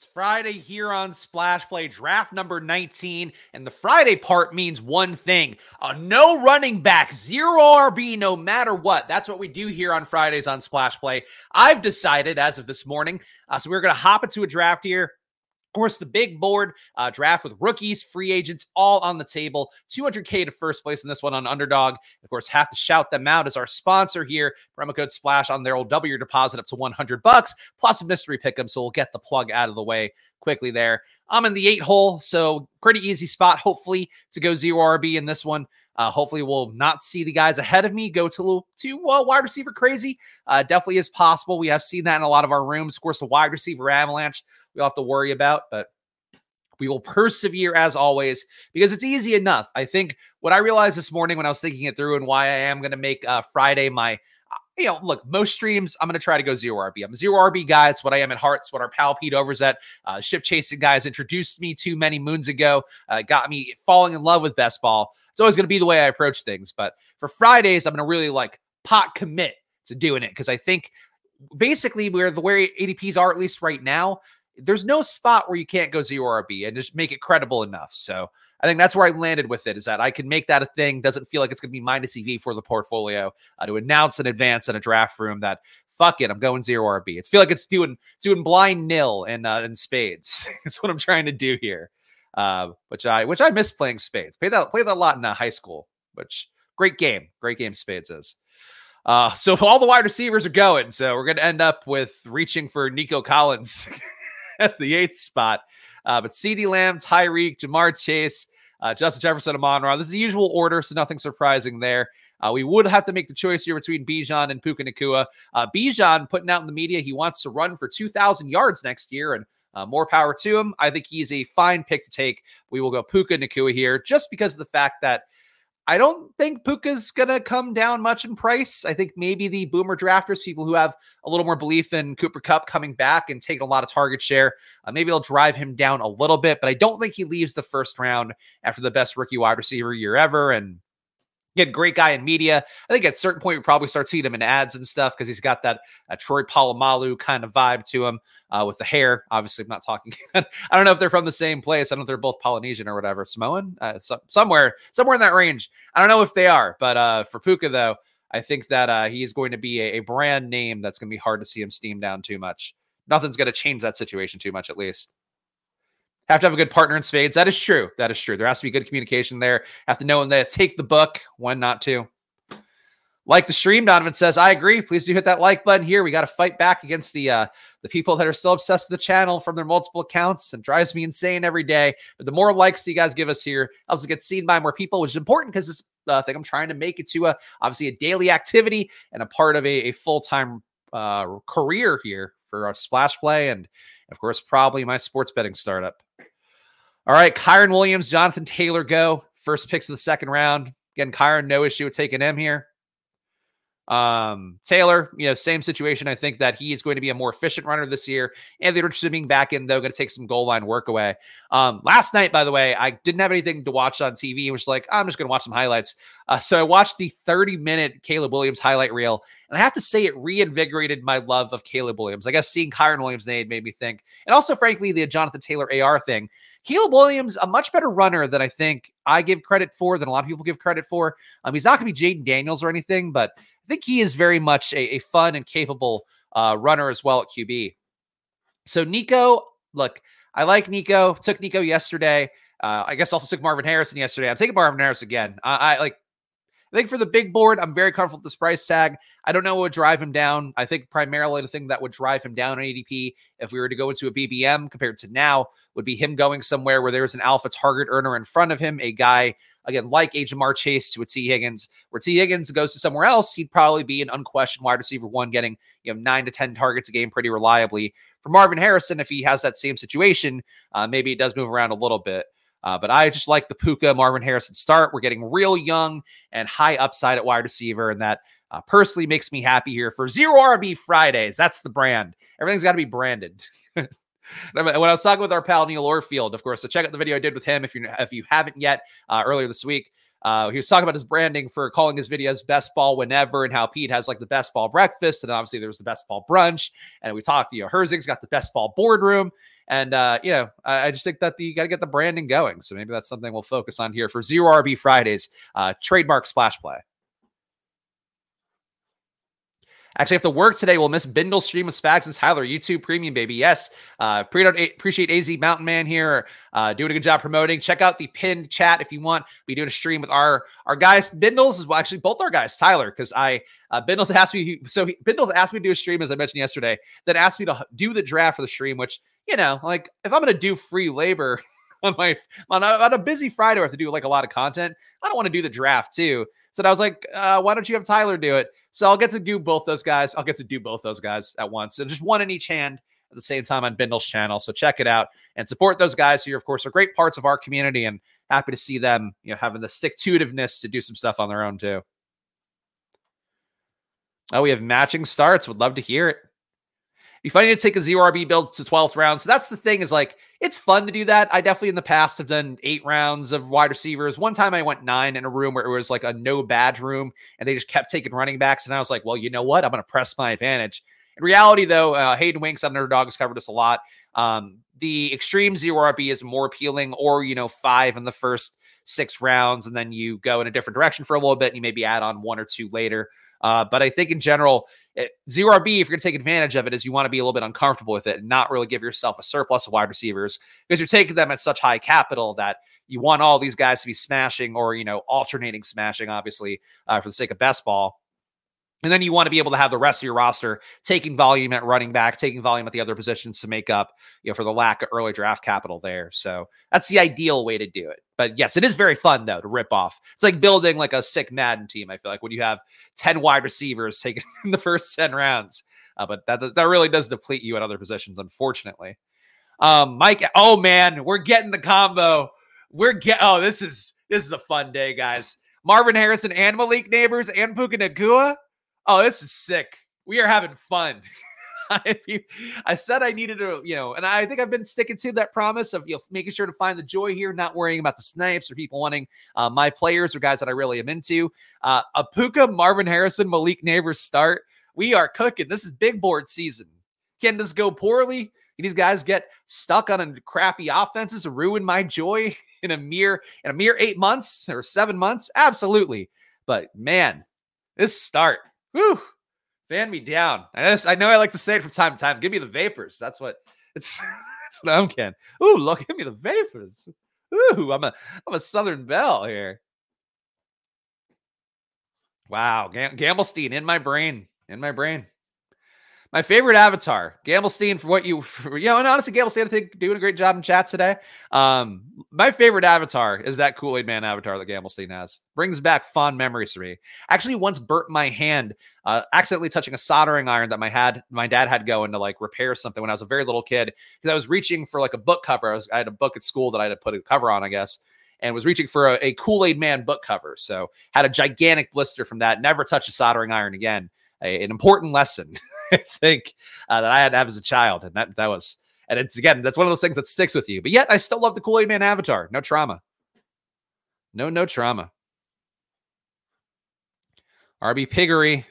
It's Friday here on Splash Play, draft number 19. And the Friday part means one thing a no running back, zero RB, no matter what. That's what we do here on Fridays on Splash Play. I've decided as of this morning. Uh, so we're going to hop into a draft here. Of course, the big board uh, draft with rookies, free agents, all on the table. 200K to first place in this one on Underdog. Of course, have to shout them out as our sponsor here. Promo code Splash on there will double your deposit up to 100 bucks plus a mystery pick 'em. So we'll get the plug out of the way quickly there. I'm in the eight hole, so pretty easy spot, hopefully, to go zero RB in this one. Uh, hopefully, we'll not see the guys ahead of me go to to uh, wide receiver crazy. Uh, definitely is possible. We have seen that in a lot of our rooms. Of course, the wide receiver avalanche we'll have to worry about, but we will persevere as always because it's easy enough. I think what I realized this morning when I was thinking it through and why I am going to make uh, Friday my you know, look, most streams, I'm going to try to go zero RB. I'm a zero RB guy. It's what I am at heart. It's what our pal Pete Overzet at uh, Ship Chasing Guys introduced me to many moons ago, uh, got me falling in love with best ball. It's always going to be the way I approach things. But for Fridays, I'm going to really like pot commit to doing it because I think basically where the where ADPs are, at least right now, there's no spot where you can't go zero RB and just make it credible enough. So I think that's where I landed with it is that I can make that a thing. Doesn't feel like it's going to be minus EV for the portfolio uh, to announce in advance in a draft room that fuck it, I'm going zero RB. It's feel like it's doing it's doing blind nil and uh, in spades. That's what I'm trying to do here. Uh, which I which I miss playing spades. Played that played that a lot in uh, high school. Which great game, great game. Spades is. Uh, so all the wide receivers are going. So we're going to end up with reaching for Nico Collins at the eighth spot. Uh, but CeeDee Lamb, Tyreek, Ja'Marr Chase, uh, Justin Jefferson, Amon Ra. This is the usual order, so nothing surprising there. Uh, we would have to make the choice here between Bijan and Puka Nacua. Uh, Bijan putting out in the media he wants to run for 2,000 yards next year, and uh, more power to him. I think he's a fine pick to take. We will go Puka Nacua here just because of the fact that I don't think Puka's gonna come down much in price. I think maybe the boomer drafters, people who have a little more belief in Cooper Kupp coming back and taking a lot of target share, uh, maybe they'll drive him down a little bit. But I don't think he leaves the first round after the best rookie wide receiver year ever. And Great guy in media. I think at a certain point we probably start seeing him in ads and stuff because he's got that uh, Troy Polamalu kind of vibe to him uh, with the hair. Obviously, I'm not talking. I don't know if they're from the same place. I don't know if they're both Polynesian or whatever. Samoan, uh, so, somewhere, somewhere in that range. I don't know if they are, but uh, for Puka though, I think that uh, he's going to be a, a brand name that's going to be hard to see him steam down too much. Nothing's going to change that situation too much, at least have to have a good partner in spades. That is true. That is true. There has to be good communication there. Have to know when to take the book, when not to. Like the stream, Donovan says, I agree. Please do hit that like button here. We got to fight back against the uh, the people that are still obsessed with the channel from their multiple accounts and drives me insane every day. But the more likes you guys give us here, helps us get seen by more people, which is important because this uh, thing I'm trying to make it to a obviously a daily activity and a part of a, a full time uh, career here for our splash play and of course Probly my sports betting startup. All right, Kyren Williams, Jonathan Taylor go. First picks of the second round. Again, Kyren, no issue with taking him here. Um, Taylor, you know, same situation. I think that he is going to be a more efficient runner this year. And the Richardson being back in, though, going to take some goal line work away. Um, last night, by the way, I didn't have anything to watch on TV and was like, I'm just going to watch some highlights. Uh, so I watched the 30 minute Caleb Williams highlight reel. And I have to say, it reinvigorated my love of Caleb Williams. I guess seeing Kyren Williams' name made me think. And also, frankly, the Jonathan Taylor AR thing. Caleb Williams, a much better runner than I think I give credit for, than a lot of people give credit for. Um, he's not going to be Jayden Daniels or anything, but I think he is very much a, a fun and capable uh, runner as well at QB. So Nico, look, I like Nico. Took Nico yesterday. Uh, I guess also took Marvin Harrison yesterday. I'm taking Marvin Harris again. I, I like I think for the big board, I'm very comfortable with this price tag. I don't know what would drive him down. I think primarily the thing that would drive him down on ADP, if we were to go into a BBM compared to now, would be him going somewhere where there's an alpha target earner in front of him, a guy again like Ja'Marr Chase to a Tee Higgins. Where Tee Higgins goes to somewhere else, he'd probably be an unquestioned wide receiver one, getting you know nine to ten targets a game pretty reliably. For Marvin Harrison, if he has that same situation, uh, maybe he does move around a little bit. Uh, but I just like the Puka Marvin Harrison start. We're getting real young and high upside at wide receiver, and that uh, personally makes me happy here for zero RB Fridays. That's the brand. Everything's got to be branded. when I was talking with our pal Neil Orfield, of course, so check out the video I did with him if you if you haven't yet uh, earlier this week. Uh, he was talking about his branding for calling his videos best ball whenever and how Pete has like the best ball breakfast. And obviously there's the best ball brunch. And we talked, you know, Herzig's got the best ball boardroom. And uh, you know, I, I just think that the, you got to get the branding going. So maybe that's something we'll focus on here for Zero RB Fridays. Uh, trademark splash play. Actually, have to work today. We'll miss Bindle stream of Spags and Tyler. YouTube premium, baby. Yes. Uh, appreciate AZ Mountain Man here. Uh, doing a good job promoting. Check out the pinned chat if you want. Be doing a stream with our our guys. Bindles is well, actually both our guys, Tyler, because I uh, Bindles asked me. So he, Bindles asked me to do a stream as I mentioned yesterday. That asked me to do the draft for the stream, which you know, like if I'm going to do free labor on my on a, on a busy Friday, I have to do like a lot of content. I don't want to do the draft too. So I was like, uh, why don't you have Tyler do it? So I'll get to do both those guys. I'll get to do both those guys at once. And just one in each hand at the same time on Bindle's channel. So check it out and support those guys who, of course, are great parts of our community and happy to see them, you know, having the stick to to do some stuff on their own too. Oh, we have matching starts. Would love to hear it be funny to take a zero RB build to 12th round. So that's the thing is like, it's fun to do that. I definitely in the past have done eight rounds of wide receivers. One time I went nine in a room where it was like a no badge room and they just kept taking running backs. And I was like, well, you know what? I'm going to press my advantage. In reality, though, uh, Hayden Winks on Underdog has covered us a lot. Um, the extreme zero RB is more appealing, or, you know, five in the first six rounds, and then you go in a different direction for a little bit and you maybe add on one or two later. Uh, but I think in general, eh, zero RB, if you're going to take advantage of it, is you want to be a little bit uncomfortable with it and not really give yourself a surplus of wide receivers because you're taking them at such high capital that you want all these guys to be smashing or you know alternating smashing, obviously uh, for the sake of best ball. And then you want to be able to have the rest of your roster taking volume at running back, taking volume at the other positions to make up, you know, for the lack of early draft capital there. So that's the ideal way to do it. But yes, it is very fun though to rip off. It's like building like a sick Madden team. I feel like when you have 10 wide receivers taken in the first 10 rounds. Uh, but that that really does deplete you at other positions, unfortunately. Um, Mike, oh man, we're getting the combo. We're get oh, this is this is a fun day, guys. Marvin Harrison and Malik Nabers and Puka Nacua oh, this is sick. We are having fun. I said I needed to, you know, and I think I've been sticking to that promise of you know, making sure to find the joy here, not worrying about the snipes or people wanting uh, my players or guys that I really am into. Uh, a Puka, Marvin Harrison, Malik Nabers start. We are cooking. This is big board season. Can this go poorly? Can these guys get stuck on a crappy offenses and ruin my joy in a mere in a mere eight months or seven months? Absolutely. But man, this start Whew, fan me down. I, just, I know I like to say it from time to time. Give me the vapors. That's what it's. that's what I'm getting. Ooh, look, give me the vapors. Ooh, I'm a I'm a Southern Belle here. Wow, Gam- Gamblestein in my brain, in my brain my favorite avatar, Gamblestein, for what you, for, you know, and honestly, Gamblestein, I think, doing a great job in chat today. Um, my favorite avatar is that Kool Aid Man avatar that Gamblestein has. Brings back fond memories for me. Actually, once burnt my hand, uh, accidentally touching a soldering iron that my had my dad had going to like repair something when I was a very little kid because I was reaching for like a book cover. I, was, I had a book at school that I had to put a cover on, I guess and was reaching for a, a Kool Aid Man book cover. So had a gigantic blister from that. Never touch a soldering iron again. A, an important lesson. I think uh, that I had to have as a child, and that that was, and it's again, that's one of those things that sticks with you. But yet, I still love the Kool Aid Man avatar. No trauma. No, no trauma. RB Piggery.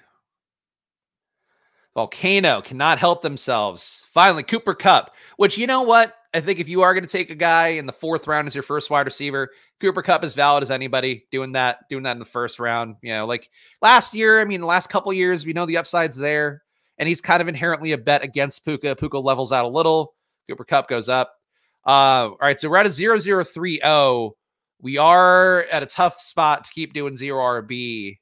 Volcano cannot help themselves. Finally, Cooper Kupp, which you know what? I think if you are going to take a guy in the fourth round as your first wide receiver, Cooper Kupp is valid as anybody doing that, doing that in the first round. You know, like last year, I mean, the last couple years, we know the upside's there and he's kind of inherently a bet against Puka. Puka levels out a little. Cooper Kupp goes up. Uh, all right, so we're at a 0030. We are at a tough spot to keep doing zero RB.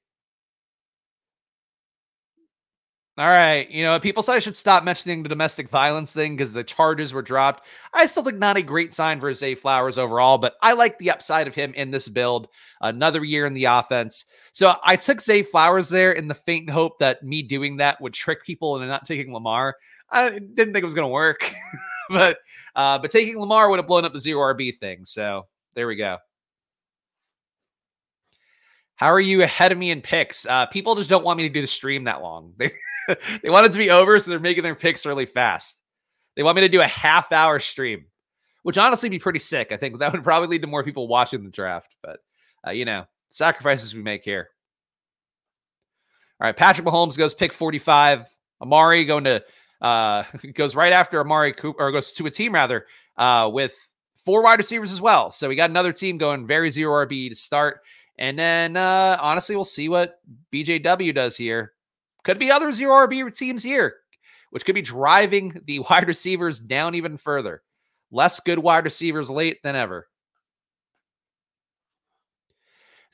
All right. You know, people said I should stop mentioning the domestic violence thing because the charges were dropped. I still think not a great sign for Zay Flowers overall, but I like the upside of him in this build. Another year in the offense. So I took Zay Flowers there in the faint hope that me doing that would trick people into not taking Lamar. I didn't think it was going to work, but uh, but taking Lamar would have blown up the zero RB thing. So there we go. How are you ahead of me in picks? Uh, people just don't want me to do the stream that long. They they want it to be over, so they're making their picks really fast. They want me to do a half hour stream, which honestly be pretty sick. I think that would probably lead to more people watching the draft. But uh, you know, sacrifices we make here. All right, Patrick Mahomes goes pick 45. Amari going to uh, goes right after Amari Cooper, or goes to a team rather, uh, with four wide receivers as well. So we got another team going very zero RB to start. And then uh, honestly, we'll see what BJW does here. Could be other zero RB teams here, which could be driving the wide receivers down even further. Less good wide receivers late than ever.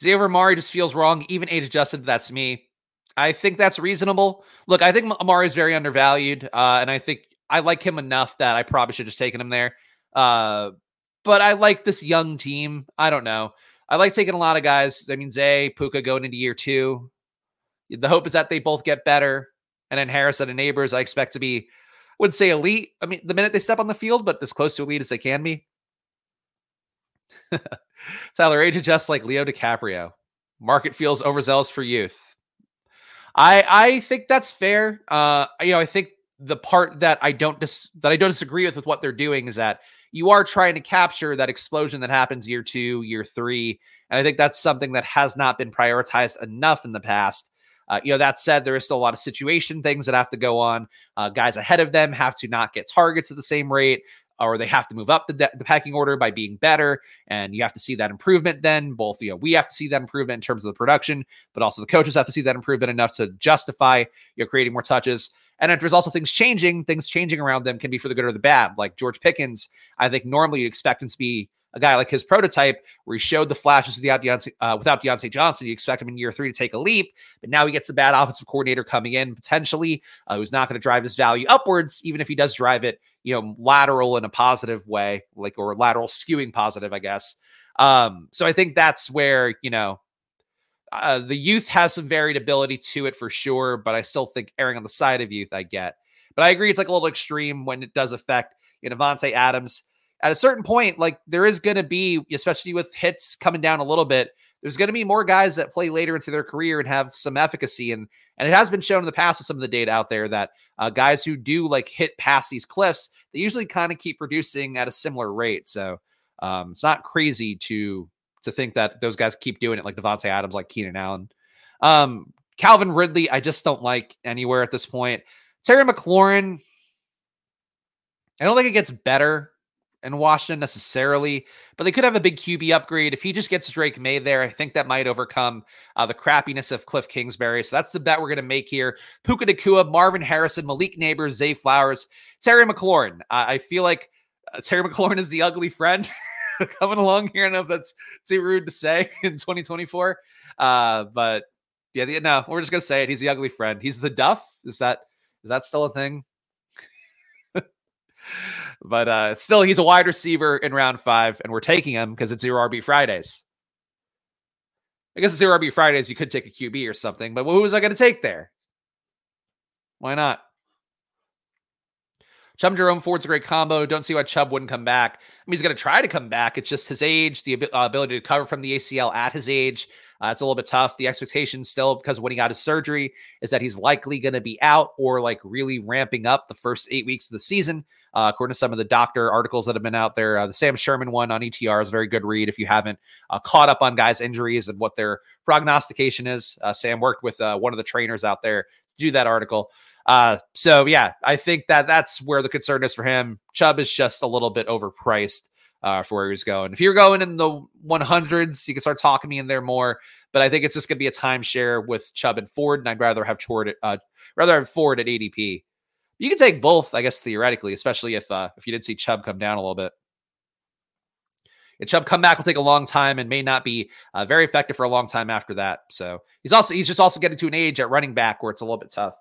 Xavier Amari just feels wrong, even age adjusted. That's me. I think that's reasonable. Look, I think Amari is very undervalued, uh, and I think I like him enough that I probably should just taken him there. Uh, but I like this young team. I don't know. I like taking a lot of guys. I mean, Zay, Puka going into year two. The hope is that they both get better. And then Harrison and the Nabers. I expect to be, I wouldn't say elite. I mean, the minute they step on the field, but as close to elite as they can be. Tyler, age adjusts like Leo DiCaprio. Market feels overzealous for youth. I I think that's fair. Uh, you know, I think the part that I don't dis- that I don't disagree with with what they're doing is that you are trying to capture that explosion that happens year two, year three, and I think that's something that has not been prioritized enough in the past. Uh, you know, that said, there is still a lot of situation things that have to go on. Uh, guys ahead of them have to not get targets at the same rate or they have to move up the, de- the packing order by being better. And you have to see that improvement then. Both, you know, we have to see that improvement in terms of the production, but also the coaches have to see that improvement enough to justify, you know, creating more touches. And if there's also things changing, things changing around them can be for the good or the bad. Like George Pickens, I think normally you'd expect him to be a guy like his prototype, where he showed the flashes without Diontae, uh, without Diontae Johnson. You expect him in year three to take a leap, but now he gets a bad offensive coordinator coming in potentially, uh, who's not going to drive his value upwards, even if he does drive it you know, lateral in a positive way, like or lateral skewing positive, I guess. Um, so I think that's where, you know, uh, the youth has some variability to it for sure, but I still think erring on the side of youth, I get. But I agree, it's like a little extreme when it does affect you know Davante Adams. At a certain point, like there is going to be, especially with hits coming down a little bit, there's going to be more guys that play later into their career and have some efficacy. And and it has been shown in the past with some of the data out there that uh, guys who do like hit past these cliffs, they usually kind of keep producing at a similar rate. So um, it's not crazy to to think that those guys keep doing it, like Davante Adams, like Keenan Allen. Um, Calvin Ridley, I just don't like anywhere at this point. Terry McLaurin, I don't think it gets better in Washington necessarily, but they could have a big QB upgrade. If he just gets Drake Maye there, I think that might overcome uh, the crappiness of Cliff Kingsbury. So that's the bet we're going to make here. Puka Nacua, Marvin Harrison, Malik Nabers, Zay Flowers, Terry McLaurin. Uh, I feel like uh, Terry McLaurin is the ugly friend coming along here. I don't know if that's too rude to say in 2024. Uh, but yeah, the, no, we're just gonna say it. He's the ugly friend. He's the Duff. Is that is that still a thing? but uh, still, he's a wide receiver in round five, and we're taking him because it's zero RB Fridays. I guess it's zero RB Fridays. You could take a QB or something, but who was I going to take there? Why not? Chubb Jerome Ford's a great combo. Don't see why Chubb wouldn't come back. I mean, he's going to try to come back. It's just his age, the uh, ability to cover from the ACL at his age. Uh, it's a little bit tough. The expectation still, because when he got his surgery, is that he's likely going to be out or like really ramping up the first eight weeks of the season. Uh, according to some of the doctor articles that have been out there, uh, the Sam Sherman one on ETR is a very good read if you haven't uh, caught up on guys' injuries and what their prognostication is. Uh, Sam worked with uh, one of the trainers out there to do that article. Uh, so yeah, I think that that's where the concern is for him. Chubb is just a little bit overpriced uh, for where he's going. If you're going in the 100s, you can start talking me in there more. But I think it's just going to be a timeshare with Chubb and Ford, and I'd rather have Ford, uh, rather have Ford at ADP. You can take both, I guess, theoretically, especially if uh, if you did see Chubb come down a little bit. And Chubb comeback will take a long time and may not be uh, very effective for a long time after that. So he's also he's just also getting to an age at running back where it's a little bit tough.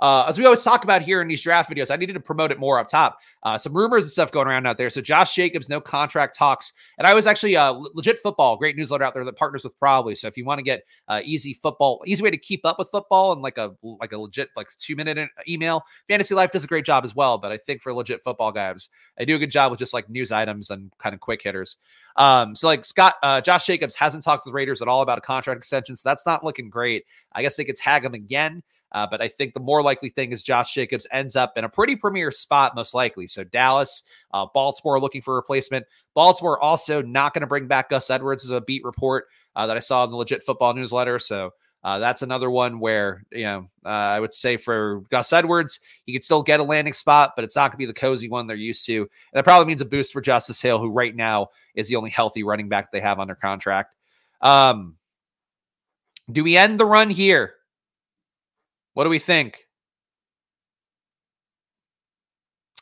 Uh, as we always talk about here in these draft videos, I needed to promote it more up top. Uh, some rumors and stuff going around out there. So Josh Jacobs, no contract talks, and I was actually uh, legit football, great newsletter out there that partners with Probly. So if you want to get uh, easy football, easy way to keep up with football, and like a like a legit like two minute email, Fantasy Life does a great job as well. But I think for legit football guys, I do a good job with just like news items and kind of quick hitters. Um, so like Scott, uh, Josh Jacobs hasn't talked to the Raiders at all about a contract extension, so that's not looking great. I guess they could tag him again. Uh, but I think the more likely thing is Josh Jacobs ends up in a pretty premier spot, most likely. So Dallas, uh, Baltimore looking for replacement. Baltimore also not going to bring back Gus Edwards as a beat report uh, that I saw in the legit football newsletter. So Uh, that's another one where, you know, uh, I would say for Gus Edwards, he could still get a landing spot, but it's not going to be the cozy one they're used to. And that probably means a boost for Justice Hill, who right now is the only healthy running back they have under contract. Um, do we end the run here? What do we think?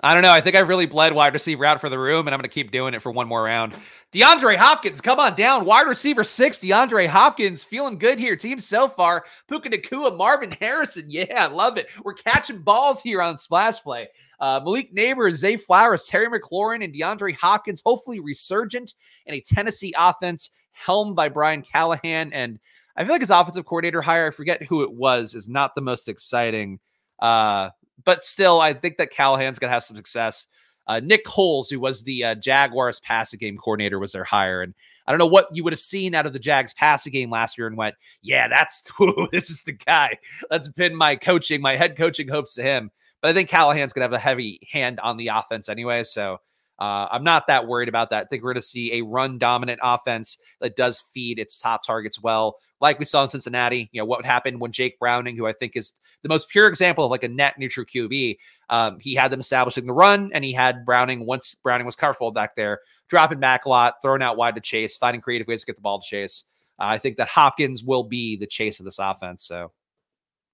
I don't know. I think I've really bled wide receiver out for the room, and I'm going to keep doing it for one more round. DeAndre Hopkins, come on down. Wide receiver six, DeAndre Hopkins, feeling good here. Team so far. Puka Nacua, Marvin Harrison. Yeah, I love it. We're catching balls here on Splash Play. Uh, Malik Nabers, Zay Flowers, Terry McLaurin, and DeAndre Hopkins, hopefully resurgent in a Tennessee offense helmed by Brian Callahan. And I feel like his offensive coordinator hire, I forget who it was, is not the most exciting. Uh, but still, I think that Callahan's going to have some success. Uh, Nick Holz, who was the uh, Jaguars passing game coordinator, was their hire. And I don't know what you would have seen out of the Jags passing game last year and went, yeah, that's this is the guy. Let's pin my coaching, my head coaching hopes to him. But I think Callahan's going to have a heavy hand on the offense anyway. So uh, I'm not that worried about that. I think we're going to see a run dominant offense that does feed its top targets well, like we saw in Cincinnati. You know, what happened when Jake Browning, who I think is the most pure example of like a net neutral QB, um, he had them establishing the run, and he had Browning once Browning was comfortable back there, dropping back a lot, throwing out wide to chase, finding creative ways to get the ball to chase. Uh, I think that Hopkins will be the chase of this offense. So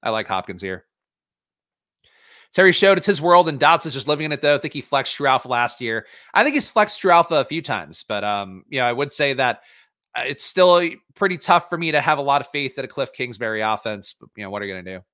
I like Hopkins here. Terry showed it's his world, and Dotson's just living in it. Though I think he flexed True Alpha last year. I think he's flexed True Alpha a few times, but um, know, I would say that uh, it's still pretty tough for me to have a lot of faith that a Cliff Kingsbury offense. But, you know, what are you going to do?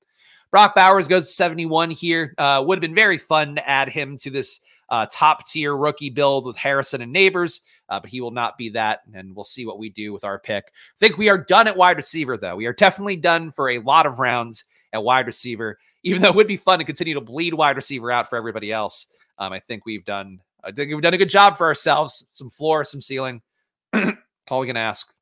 Brock Bowers goes to 71 here. Uh, would have been very fun to add him to this uh, top tier rookie build with Harrison and Nabers, uh, but he will not be that. And we'll see what we do with our pick. I think we are done at wide receiver, though. We are definitely done for a lot of rounds at wide receiver even though it would be fun to continue to bleed wide receiver out for everybody else. Um, I think we've done I think we've done a good job for ourselves. Some floor, some ceiling. All we can ask.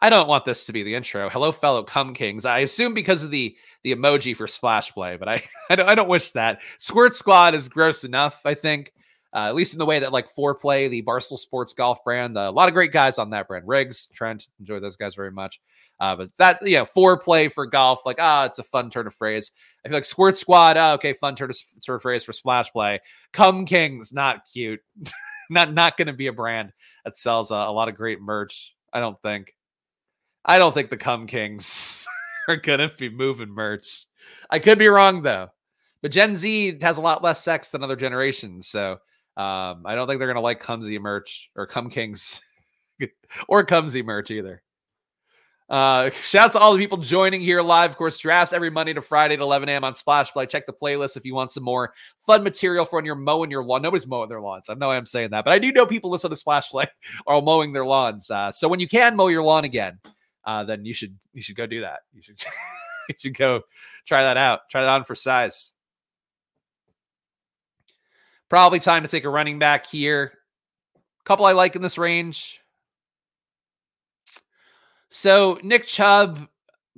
I don't want this to be the intro. Hello, fellow cum kings. I assume because of the the emoji for splash play, but I I don't, I don't wish that. Squirt Squad is gross enough. I think, uh, at least in the way that like Foreplay, the Barstool Sports golf brand, uh, a lot of great guys on that brand. Riggs, Trent, enjoy those guys very much. Uh, but that, you know, foreplay for golf, like, ah, it's a fun turn of phrase. I feel like Squirt Squad, oh, okay, fun turn of, turn of phrase for splash play. Come Kings, not cute. not not going to be a brand that sells a, a lot of great merch. I don't think. I don't think the Come Kings are going to be moving merch. I could be wrong though. But Gen Z has a lot less sex than other generations, so um, I don't think they're to like Cumsy merch or Come Kings or Cumsy merch either. Uh, shouts to all the people joining here live. Of course, drafts every Monday to Friday at 11 a.m. on Splash Play. Check the playlist if you want some more fun material for when you're mowing your lawn. Nobody's mowing their lawns. I know I'm saying that, but I do know people listen to Splash Play are mowing their lawns. Uh, so when you can mow your lawn again, uh, then you should you should go do that. You should you should go try that out. Try that on for size. Probably time to take a running back here. Couple I like in this range. So Nick Chubb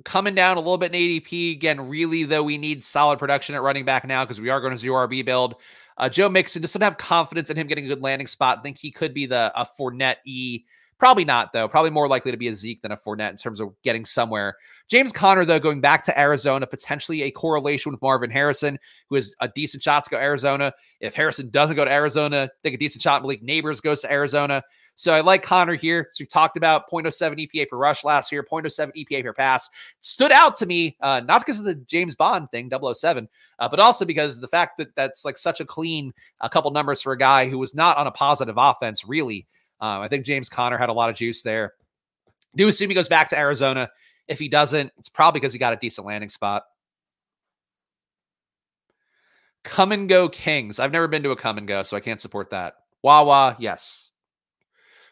coming down a little bit in ADP. Again, really, though, we need solid production at running back now because we are going to zero RB build. Uh, Joe Mixon just don't have confidence in him getting a good landing spot. think he could be the a Fournette E. Probably not, though. Probably more likely to be a Zeke than a Fournette in terms of getting somewhere. James Conner, though, going back to Arizona, potentially a correlation with Marvin Harrison, who has a decent shot to go Arizona. If Harrison doesn't go to Arizona, think a decent shot Malik Nabers goes to Arizona. So I like Conner here. So we've talked about 0.07 EPA per rush last year, 0.07 EPA per pass. Stood out to me, uh, not because of the James Bond thing, 007, uh, but also because the fact that that's like such a clean a couple numbers for a guy who was not on a positive offense, really. Um, I think James Conner had a lot of juice there. Do assume he goes back to Arizona. If he doesn't, it's probably because he got a decent landing spot. Come and go Kings. I've never been to a come and go, so I can't support that. Wawa, yes.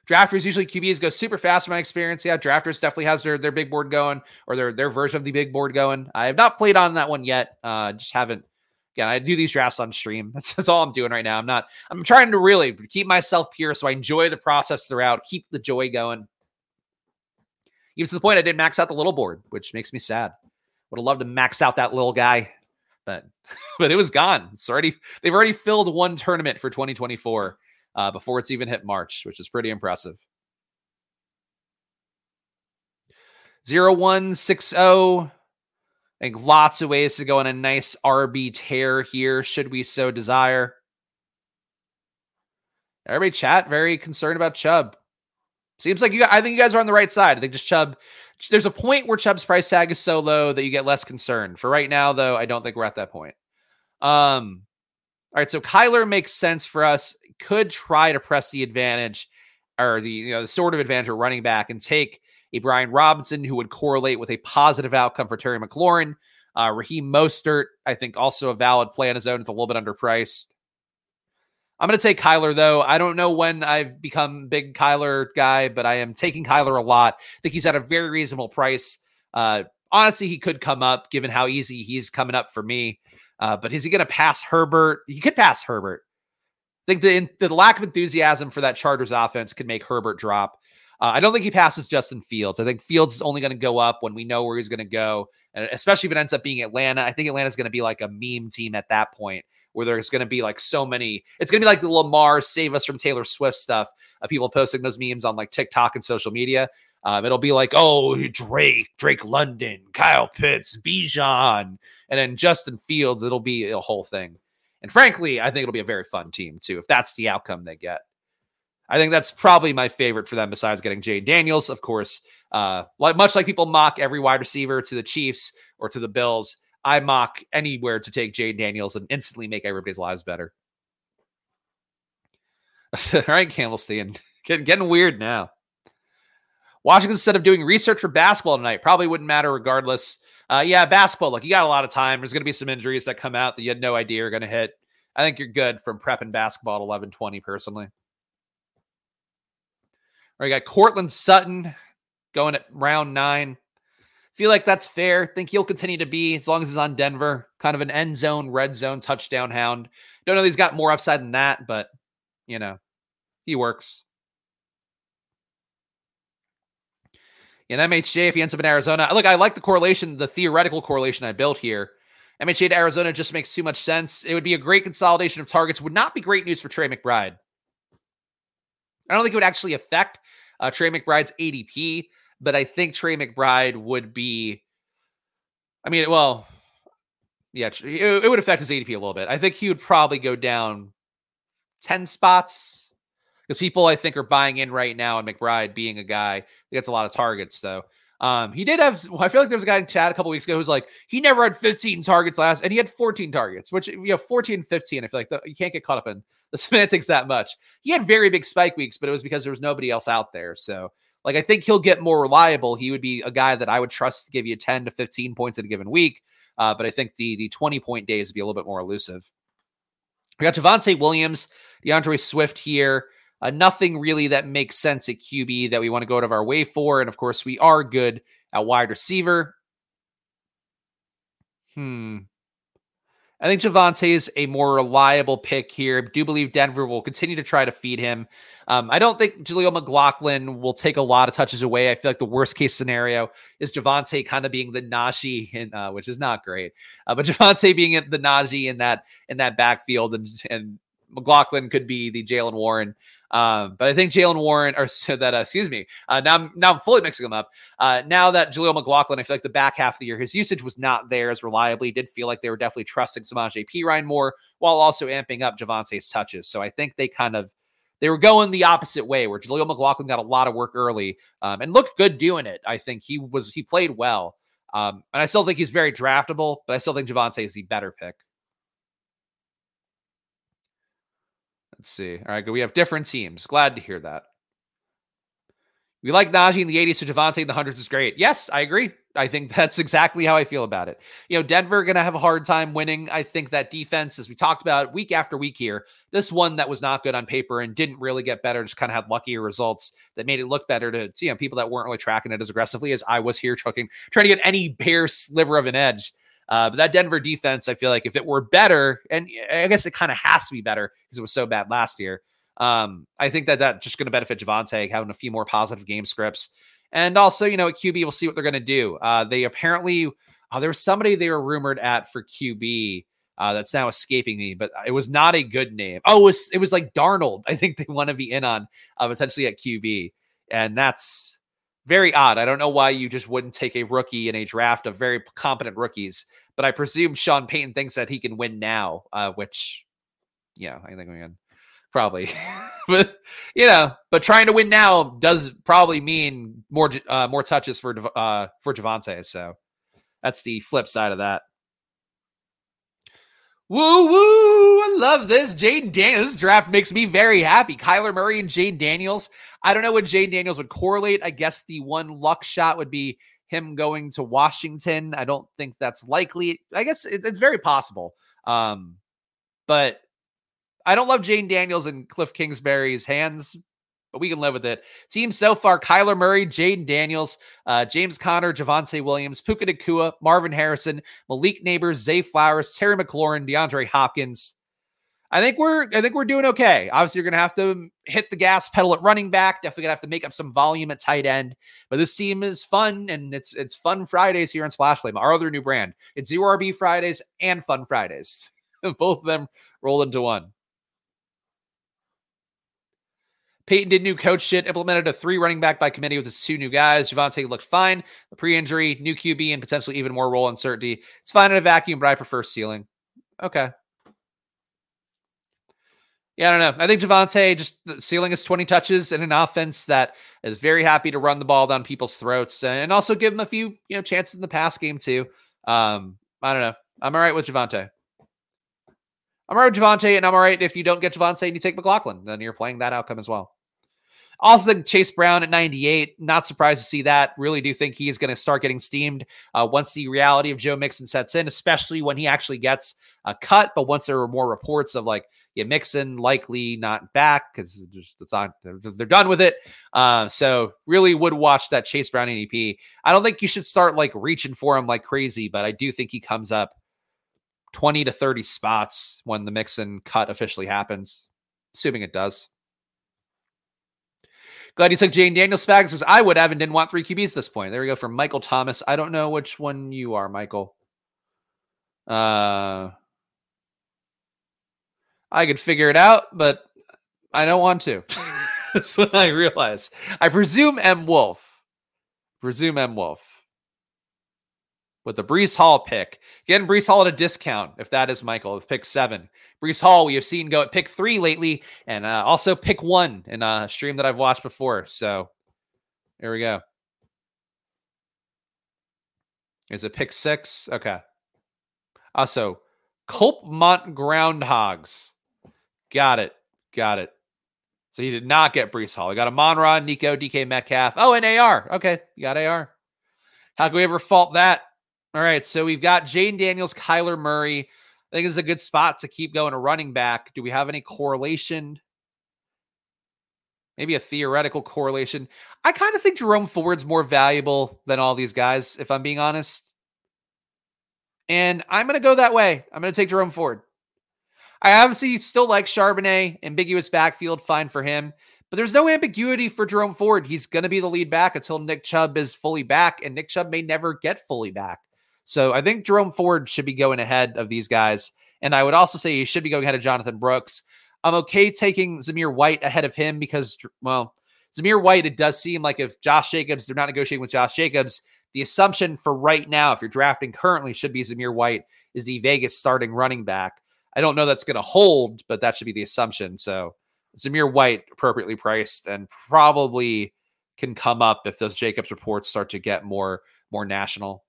Drafters usually QBs go super fast in my experience. Yeah, drafters definitely has their their big board going or their their version of the big board going. I have not played on that one yet. Uh, just haven't. Again, I do these drafts on stream. That's, that's all I'm doing right now. I'm not. I'm trying to really keep myself pure so I enjoy the process throughout. Keep the joy going. Even to the point I didn't max out the little board, which makes me sad. Would have loved to max out that little guy, but but it was gone. It's already they've already filled one tournament for 2024 uh, before it's even hit March, which is pretty impressive. 0160. Think lots of ways to go on a nice RB tear here, should we so desire. Everybody chat very concerned about Chubb. Seems like you I think you guys are on the right side. I think just Chubb there's a point where Chubb's price tag is so low that you get less concerned. For right now, though, I don't think we're at that point. Um, all right, so Kyler makes sense for us. Could try to press the advantage or the you know the sort of advantage of running back and take a Brian Robinson who would correlate with a positive outcome for Terry McLaurin. Uh, Raheem Mostert, I think, also a valid play on his own. It's a little bit underpriced. I'm going to take Kyler, though. I don't know when I've become big Kyler guy, but I am taking Kyler a lot. I think he's at a very reasonable price. Uh, honestly, he could come up given how easy he's coming up for me. Uh, but is he going to pass Herbert? He could pass Herbert. I think the, the lack of enthusiasm for that Chargers offense could make Herbert drop. Uh, I don't think he passes Justin Fields. I think Fields is only going to go up when we know where he's going to go, and especially if it ends up being Atlanta. I think Atlanta's going to be like a meme team at that point, where there's going to be like so many. It's going to be like the Lamar save us from Taylor Swift stuff of people posting those memes on like TikTok and social media. Um, it'll be like, oh, Drake, Drake London, Kyle Pitts, Bijan, and then Justin Fields. It'll be a whole thing. And frankly, I think it'll be a very fun team too if that's the outcome they get. I think that's probably my favorite for them besides getting Jayden Daniels. Of course, uh, like much like people mock every wide receiver to the Chiefs or to the Bills, I mock anywhere to take Jayden Daniels and instantly make everybody's lives better. All right, Gamblestein, getting, getting weird now. Washington, instead of doing research for basketball tonight, probably wouldn't matter regardless. Uh, yeah, basketball. Look, you got a lot of time. There's going to be some injuries that come out that you had no idea are going to hit. I think you're good from prepping basketball at 11 20, personally. Right, got Courtland Sutton going at round nine. Feel like that's fair. Think he'll continue to be as long as he's on Denver, kind of an end zone, red zone touchdown hound. Don't know if he's got more upside than that, but you know, he works. In MHJ, if he ends up in Arizona, look, I like the correlation, the theoretical correlation I built here. MHJ to Arizona just makes too much sense. It would be a great consolidation of targets. Would not be great news for Trey McBride. I don't think it would actually affect uh, Trey McBride's ADP, but I think Trey McBride would be. I mean, well, yeah, it, would affect his ADP a little bit. I think he would probably go down 10 spots because people I think are buying in right now and McBride being a guy that gets a lot of targets, though. Um, he did have, I feel like there was a guy in chat a couple weeks ago who's like, he never had 15 targets last, and he had 14 targets, which, you know, 14, 15. I feel like the, you can't get caught up in the semantics that much. He had very big spike weeks, but it was because there was nobody else out there. So, like, I think he'll get more reliable. He would be a guy that I would trust to give you 10 to 15 points in a given week. Uh, but I think the the 20 point days would be a little bit more elusive. We got Javonte Williams, D'Andre Swift here. Uh, nothing really that makes sense at QB that we want to go out of our way for. And of course, we are good at wide receiver. Hmm. I think Javonte is a more reliable pick here. Do believe Denver will continue to try to feed him. Um, I don't think Jaleel McLaughlin will take a lot of touches away. I feel like the worst case scenario is Javonte kind of being the Najee, in, uh, which is not great. Uh, but Javonte being the Najee in that in that backfield, and and McLaughlin could be the Jaylen Warren. Um, but I think Jaylen Warren, or so that, uh, excuse me, uh, now I'm now I'm fully mixing them up. Uh, now that Jaleel McLaughlin, I feel like the back half of the year, his usage was not there as reliably. Did feel like they were definitely trusting Samaje Perine more, while also amping up Javonte's touches. So I think they kind of they were going the opposite way, where Jaleel McLaughlin got a lot of work early um, and looked good doing it. I think he was he played well, um, and I still think he's very draftable, but I still think Javonte is the better pick. Let's see. All right, good. We have different teams. Glad to hear that. We like Najee in the 80s, so Javonte in the hundreds is great. Yes, I agree. I think that's exactly how I feel about it. You know, Denver to have a hard time winning. I think that defense, as we talked about week after week here, this one that was not good on paper and didn't really get better, just kind of had luckier results that made it look better to, you know people that weren't really tracking it as aggressively as I was here, trying trying to get any bare sliver of an edge. Uh, but that Denver defense, I feel like if it were better, and I guess it kind of has to be better because it was so bad last year. Um, I think that that's just going to benefit Javonte having a few more positive game scripts. And also, you know, at QB, we'll see what they're going to do. Uh, they apparently, oh, there was somebody they were rumored at for QB uh, that's now escaping me, but it was not a good name. Oh, it was, it was like Darnold. I think they want to be in on uh, potentially at QB. And that's very odd. I don't know why you just wouldn't take a rookie in a draft of very competent rookies, but I presume Sean Payton thinks that he can win now, uh, which, yeah, I think we can probably. but you know, but trying to win now does probably mean more uh, more touches for uh, for Javonte. So that's the flip side of that. Woo woo! I love this. Jayden Daniels. Draft makes me very happy. Kyler Murray and Jayden Daniels. I don't know what Jayden Daniels would correlate. I guess the one luck shot would be him going to Washington. I don't think that's likely. I guess it, it's very possible. Um, but I don't love Jayden Daniels and Cliff Kingsbury's hands but we can live with it. Team so far Kyler Murray, Jayden Daniels, uh, James Conner, Javonte Williams, Puka Nacua, Marvin Harrison, Malik Nabers, Zay Flowers, Terry McLaurin, DeAndre Hopkins. I think we're I think we're doing okay. Obviously, you're gonna have to hit the gas pedal at running back. Definitely gonna have to make up some volume at tight end. But this team is fun, and it's it's fun Fridays here on Splash Play, our other new brand. It's zero RB Fridays and Fun Fridays. Both of them roll into one. Payton did new coach shit, implemented a three running back by committee with his two new guys. Javonte looked fine. Pre injury, new QB, and potentially even more role uncertainty. It's fine in a vacuum, but I prefer ceiling. Okay. Yeah, I don't know. I think Javonte just ceiling is 20 touches in an offense that is very happy to run the ball down people's throats and also give them a few, you know, chances in the pass game too. Um, I don't know. I'm all right with Javonte. I'm all right with Javonte, and I'm all right if you don't get Javonte and you take McLaughlin, then you're playing that outcome as well. Also, think Chase Brown at 98. Not surprised to see that. Really do think he is going to start getting steamed uh, once the reality of Joe Mixon sets in, especially when he actually gets a cut. But once there are more reports of like, yeah, Mixon likely not back because it's on, they're, they're, done with it. Uh, so really would watch that Chase Brown ADP. I don't think you should start like reaching for him like crazy, but I do think he comes up 20 to 30 spots when the Mixon cut officially happens, assuming it does. Glad you took Jayden Daniels back. Says I would have and didn't want three QBs at this point. There we go from Michael Thomas. I don't know which one you are, Michael. Uh, I could figure it out, but I don't want to. That's what I realize. I presume M Wolf. Presume M Wolf with the Breece Hall pick. Again, Breece Hall at a discount, if that is Michael, of pick seven. Breece Hall, we have seen go at pick three lately, and uh, also pick one in a stream that I've watched before. So here we go. Is it pick six? Okay. Also, Colpmont Groundhogs. Got it. Got it. So he did not get Breece Hall. He got a Monron, Nico, DK Metcalf. Oh, and AR. Okay. You got AR. How can we ever fault that? All right, so we've got Jayden Daniels, Kyler Murray. I think it's a good spot to keep going a running back. Do we have any correlation? Maybe a theoretical correlation. I kind of think Jerome Ford's more valuable than all these guys, if I'm being honest. And I'm going to go that way. I'm going to take Jerome Ford. I obviously still like Charbonnet, ambiguous backfield, fine for him. But there's no ambiguity for Jerome Ford. He's going to be the lead back until Nick Chubb is fully back, and Nick Chubb may never get fully back. So I think Jerome Ford should be going ahead of these guys. And I would also say he should be going ahead of Jonathan Brooks. I'm okay taking Zamir White ahead of him because, well, Zamir White, it does seem like if Josh Jacobs, they're not negotiating with Josh Jacobs, the assumption for right now, if you're drafting currently, should be Zamir White is the Vegas starting running back. I don't know that's going to hold, but that should be the assumption. So Zamir White, appropriately priced, and probably can come up if those Jacobs reports start to get more more national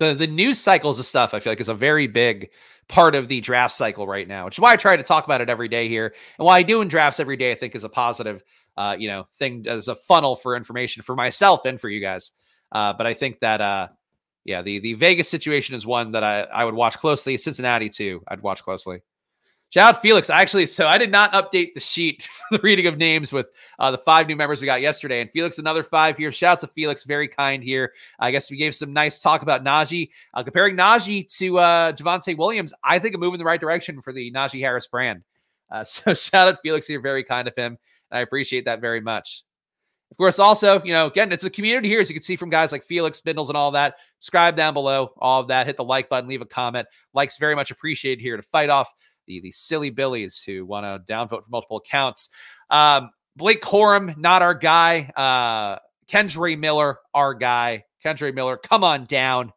the the news cycles of stuff I feel like is a very big part of the draft cycle right now, which is why I try to talk about it every day here, and why I do in drafts every day. I think is a positive, uh, you know, thing as a funnel for information for myself and for you guys. Uh, but I think that, uh, yeah, the the Vegas situation is one that I I would watch closely. Cincinnati too, I'd watch closely. Shout out Felix. Actually, so I did not update the sheet for the reading of names with uh, the five new members we got yesterday. And Felix, another five here. Shout out to Felix. Very kind here. I guess we gave some nice talk about Najee. Uh, comparing Najee to uh, Javonte Williams, I think a move in the right direction for the Najee Harris brand. Uh, so shout out Felix here. Very kind of him. I appreciate that very much. Of course, also, you know, again, it's a community here, as you can see from guys like Felix, Spindles, and all that. Subscribe down below, all of that. Hit the like button, leave a comment. Likes very much appreciated here to fight off the, the silly billies who want to downvote for multiple accounts. Um, Blake Corum, not our guy. Uh, Kendre Miller, our guy. Kendre Miller, come on down.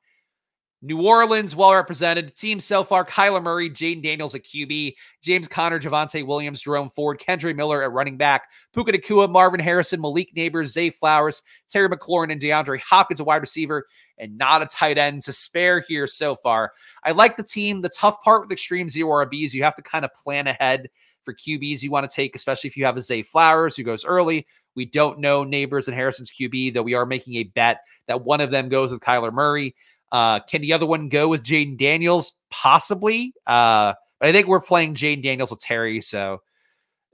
New Orleans, well represented. Team so far Kyler Murray, Jayden Daniels at QB, James Conner, Javonte Williams, Jerome Ford, Kendre Miller at running back, Puka Nacua, Marvin Harrison, Malik Nabers, Zay Flowers, Terry McLaurin, and DeAndre Hopkins, a wide receiver, and not a tight end to spare here so far. I like the team. The tough part with extreme zero RBs, you have to kind of plan ahead for QBs you want to take, especially if you have a Zay Flowers who goes early. We don't know Nabers and Harrison's QB, though we are making a bet that one of them goes with Kyler Murray. Uh, can the other one go with Jayden Daniels? Possibly. Uh, but I think we're playing Jayden Daniels with Terry, so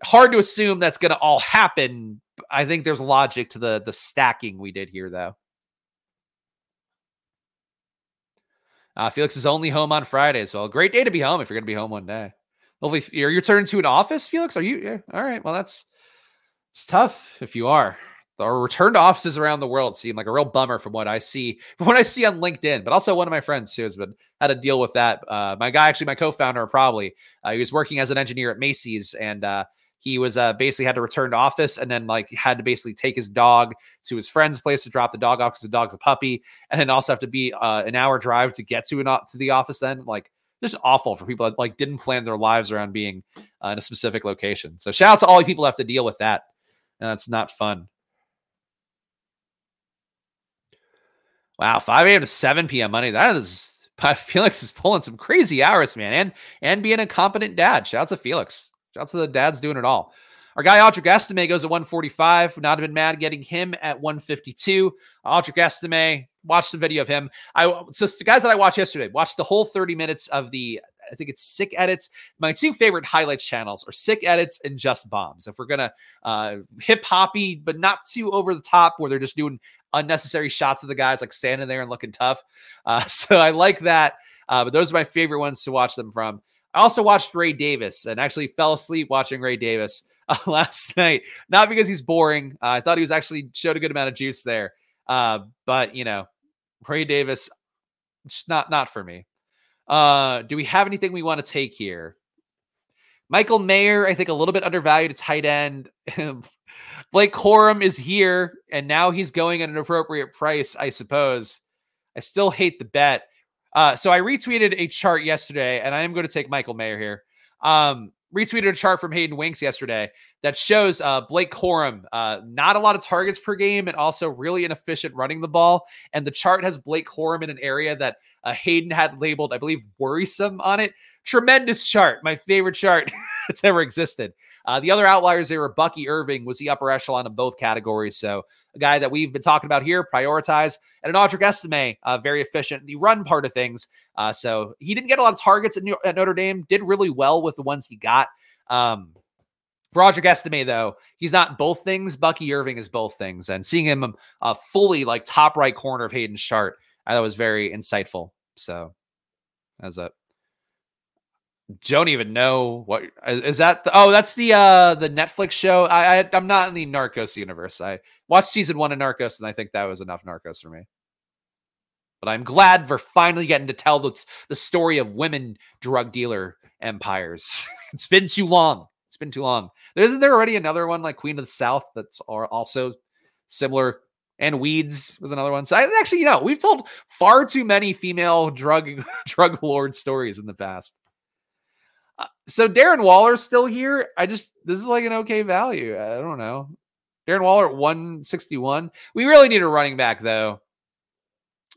hard to assume that's going to all happen. I think there's logic to the the stacking we did here, though. Uh, Felix is only home on Friday, so a great day to be home if you're going to be home one day. Hopefully, you're, you're turning to an office, Felix. Are you? Yeah. All right. Well, that's it's tough if you are our return to offices around the world seem like a real bummer from what I see from what I see on LinkedIn. But also one of my friends too has been had to deal with that. Uh, my guy, actually, my co-founder, probably uh, he was working as an engineer at Macy's, and uh, he was uh, basically had to return to office, and then like had to basically take his dog to his friend's place to drop the dog off because the dog's a puppy, and then also have to be uh, an hour drive to get to an to the office. Then like just awful for people that like didn't plan their lives around being uh, in a specific location. So shout out to all the people who have to deal with that. That's not fun. Wow, 5 a.m. to 7 p.m. Monday. That is Felix is pulling some crazy hours, man, and and being a competent dad. Shouts to Felix. Shouts to the dads doing it all. Our guy Audric Estime goes at 145. Would not have been mad getting him at 152. Audric Estime, watch the video of him. I so the guys that I watched yesterday, watched the whole 30 minutes of the I think it's Sick Edits. My two favorite highlights channels are Sick Edits and Just Bombs. If we're gonna uh, hip hoppy, but not too over the top, where they're just doing unnecessary shots of the guys like standing there and looking tough. Uh, so I like that. Uh, but those are my favorite ones to watch them from. I also watched Ray Davis and actually fell asleep watching Ray Davis uh, last night. Not because he's boring. Uh, I thought he was actually showed a good amount of juice there. Uh, but you know, Ray Davis, just not not for me. Uh, do we have anything we want to take here? Michael Mayer, I think a little bit undervalued at tight end. Blake Corum is here, and now he's going at an appropriate price, I suppose. I still hate the bet. Uh, so I retweeted a chart yesterday, and I am going to take Michael Mayer here. Um, retweeted a chart from Hayden Winks yesterday that shows uh, Blake Corum uh, not a lot of targets per game and also really inefficient running the ball. And the chart has Blake Corum in an area that uh, Hayden had labeled, I believe, worrisome on it. Tremendous chart, my favorite chart that's ever existed. Uh, the other outliers there were Bucky Irving was the upper echelon of both categories. So a guy that we've been talking about here, prioritize, and an Audric Estime, uh, very efficient the run part of things. Uh, so he didn't get a lot of targets at, New- at, Notre Dame, did really well with the ones he got. Um, for Audric Estime, though, he's not both things. Bucky Irving is both things. And seeing him uh, fully like top right corner of Hayden's chart, I thought was very insightful. So as a don't even know what is that the, oh that's the uh the netflix show. I, I i'm not in the narcos universe. I watched season one of narcos and i think that was enough narcos for me. But i'm glad we're finally getting to tell the, the story of women drug dealer empires. It's been too long. It's been too long. Isn't there already another one like queen of the south that's also similar? And weeds was another one. So I, actually you know we've told far too many female drug drug lord stories in the past so Darren Waller's still here. I just this is like an okay value. I don't know. Darren Waller at 161. We really need a running back though.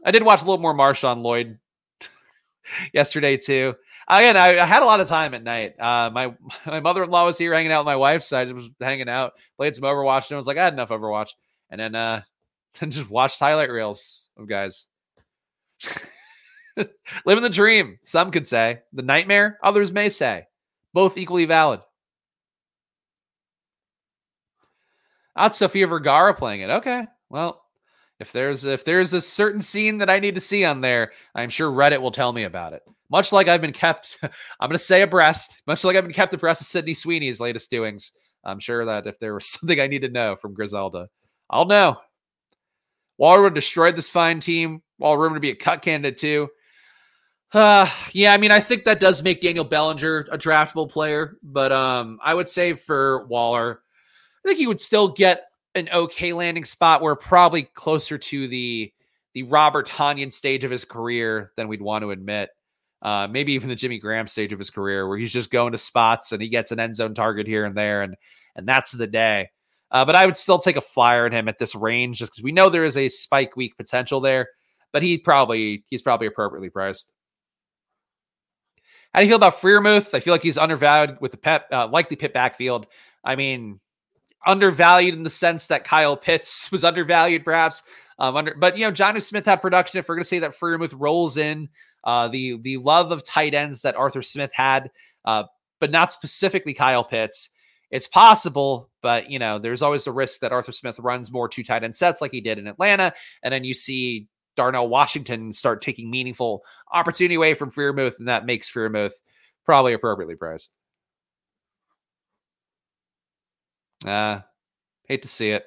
I did watch a little more Marshawn Lloyd yesterday too. Again, I, I, had a lot of time at night. Uh, my my mother in law was here hanging out with my wife, so I just was hanging out, played some Overwatch, and I was like, I had enough Overwatch, and then uh, then just watched highlight reels of guys. Living the dream, some could say. The nightmare, others may say. Both equally valid. That's Sofia Vergara playing it. Okay. Well, if there's if there's a certain scene that I need to see on there, I'm sure Reddit will tell me about it. Much like I've been kept, I'm going to say abreast. Much like I've been kept abreast of Sydney Sweeney's latest doings. I'm sure that if there was something I need to know from Griselda, I'll know. Waller destroyed this fine team. Waller rumored to be a cut candidate too. Uh, yeah, I mean, I think that does make Daniel Bellinger a draftable player, but um, I would say for Waller, I think he would still get an okay landing spot. We're probably closer to the the Robert Tonyan stage of his career than we'd want to admit. Uh, maybe even the Jimmy Graham stage of his career, where he's just going to spots and he gets an end zone target here and there, and and that's the day. Uh, but I would still take a flyer on him at this range, just because we know there is a spike week potential there. But he probably he's probably appropriately priced. How do you feel about Freiermuth? I feel like he's undervalued with the pep uh, likely pit backfield. I mean, undervalued in the sense that Kyle Pitts was undervalued, perhaps. Um, under, but you know, Jonnu Smith had production. If we're going to say that Freiermuth rolls in, uh, the the love of tight ends that Arthur Smith had, uh, but not specifically Kyle Pitts. It's possible, but you know, there's always the risk that Arthur Smith runs more two tight end sets like he did in Atlanta, and then you see Darnell Washington start taking meaningful opportunity away from Freiermuth, and that makes Freiermuth probably appropriately priced. Uh, hate to see it.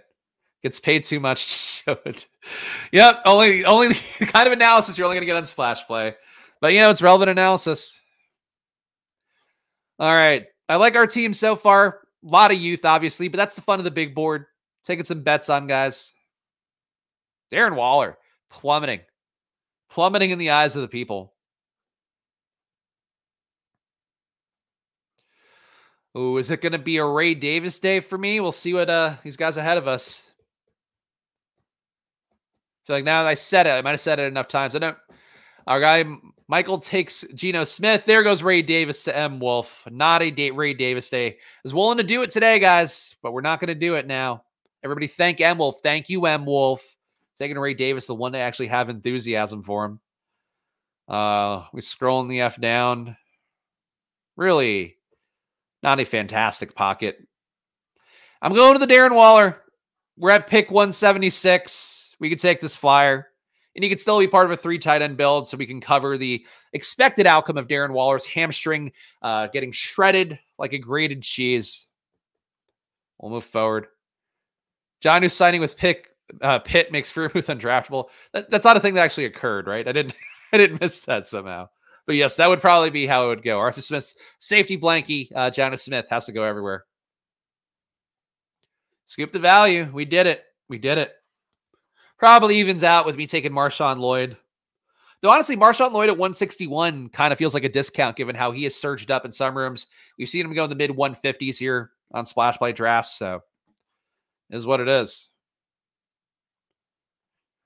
Gets paid too much to show it. Yep, only only the kind of analysis you're only gonna get on splash play. But you know, it's relevant analysis. All right. I like our team so far. A lot of youth, obviously, but that's the fun of the big board. Taking some bets on guys. Darren Waller plummeting, plummeting in the eyes of the people. Oh, is it going to be a Ray Davis day for me? We'll see what uh these guys ahead of us. I feel like now that I said it, I might have said it enough times. I don't. Our guy Michael takes Geno Smith. There goes Ray Davis to M Wolf. Not a date Ray Davis day. Is willing to do it today, guys, but we're not going to do it now. Everybody, thank M Wolf. Thank you, M Wolf. Taking Ray Davis, the one to actually have enthusiasm for him. Uh, we scrolling the F down. Really, not a fantastic pocket. I'm going to the Darren Waller. We're at pick 176. We could take this flyer, and he could still be part of a three tight end build, so we can cover the expected outcome of Darren Waller's hamstring uh, getting shredded like a grated cheese. We'll move forward. John, who's signing with pick uh, Pitt makes Freiermuth undraftable. That, that's not a thing that actually occurred, right? I didn't I didn't miss that somehow. But yes, that would probably be how it would go. Arthur Smith's safety blankie, uh, Jonnu Smith has to go everywhere. Scoop the value. We did it. We did it. Probably evens out with me taking Marshawn Lloyd. Though honestly, Marshawn Lloyd at 161 kind of feels like a discount given how he has surged up in some rooms. We've seen him go in the mid 150s here on splash play drafts. So is what it is.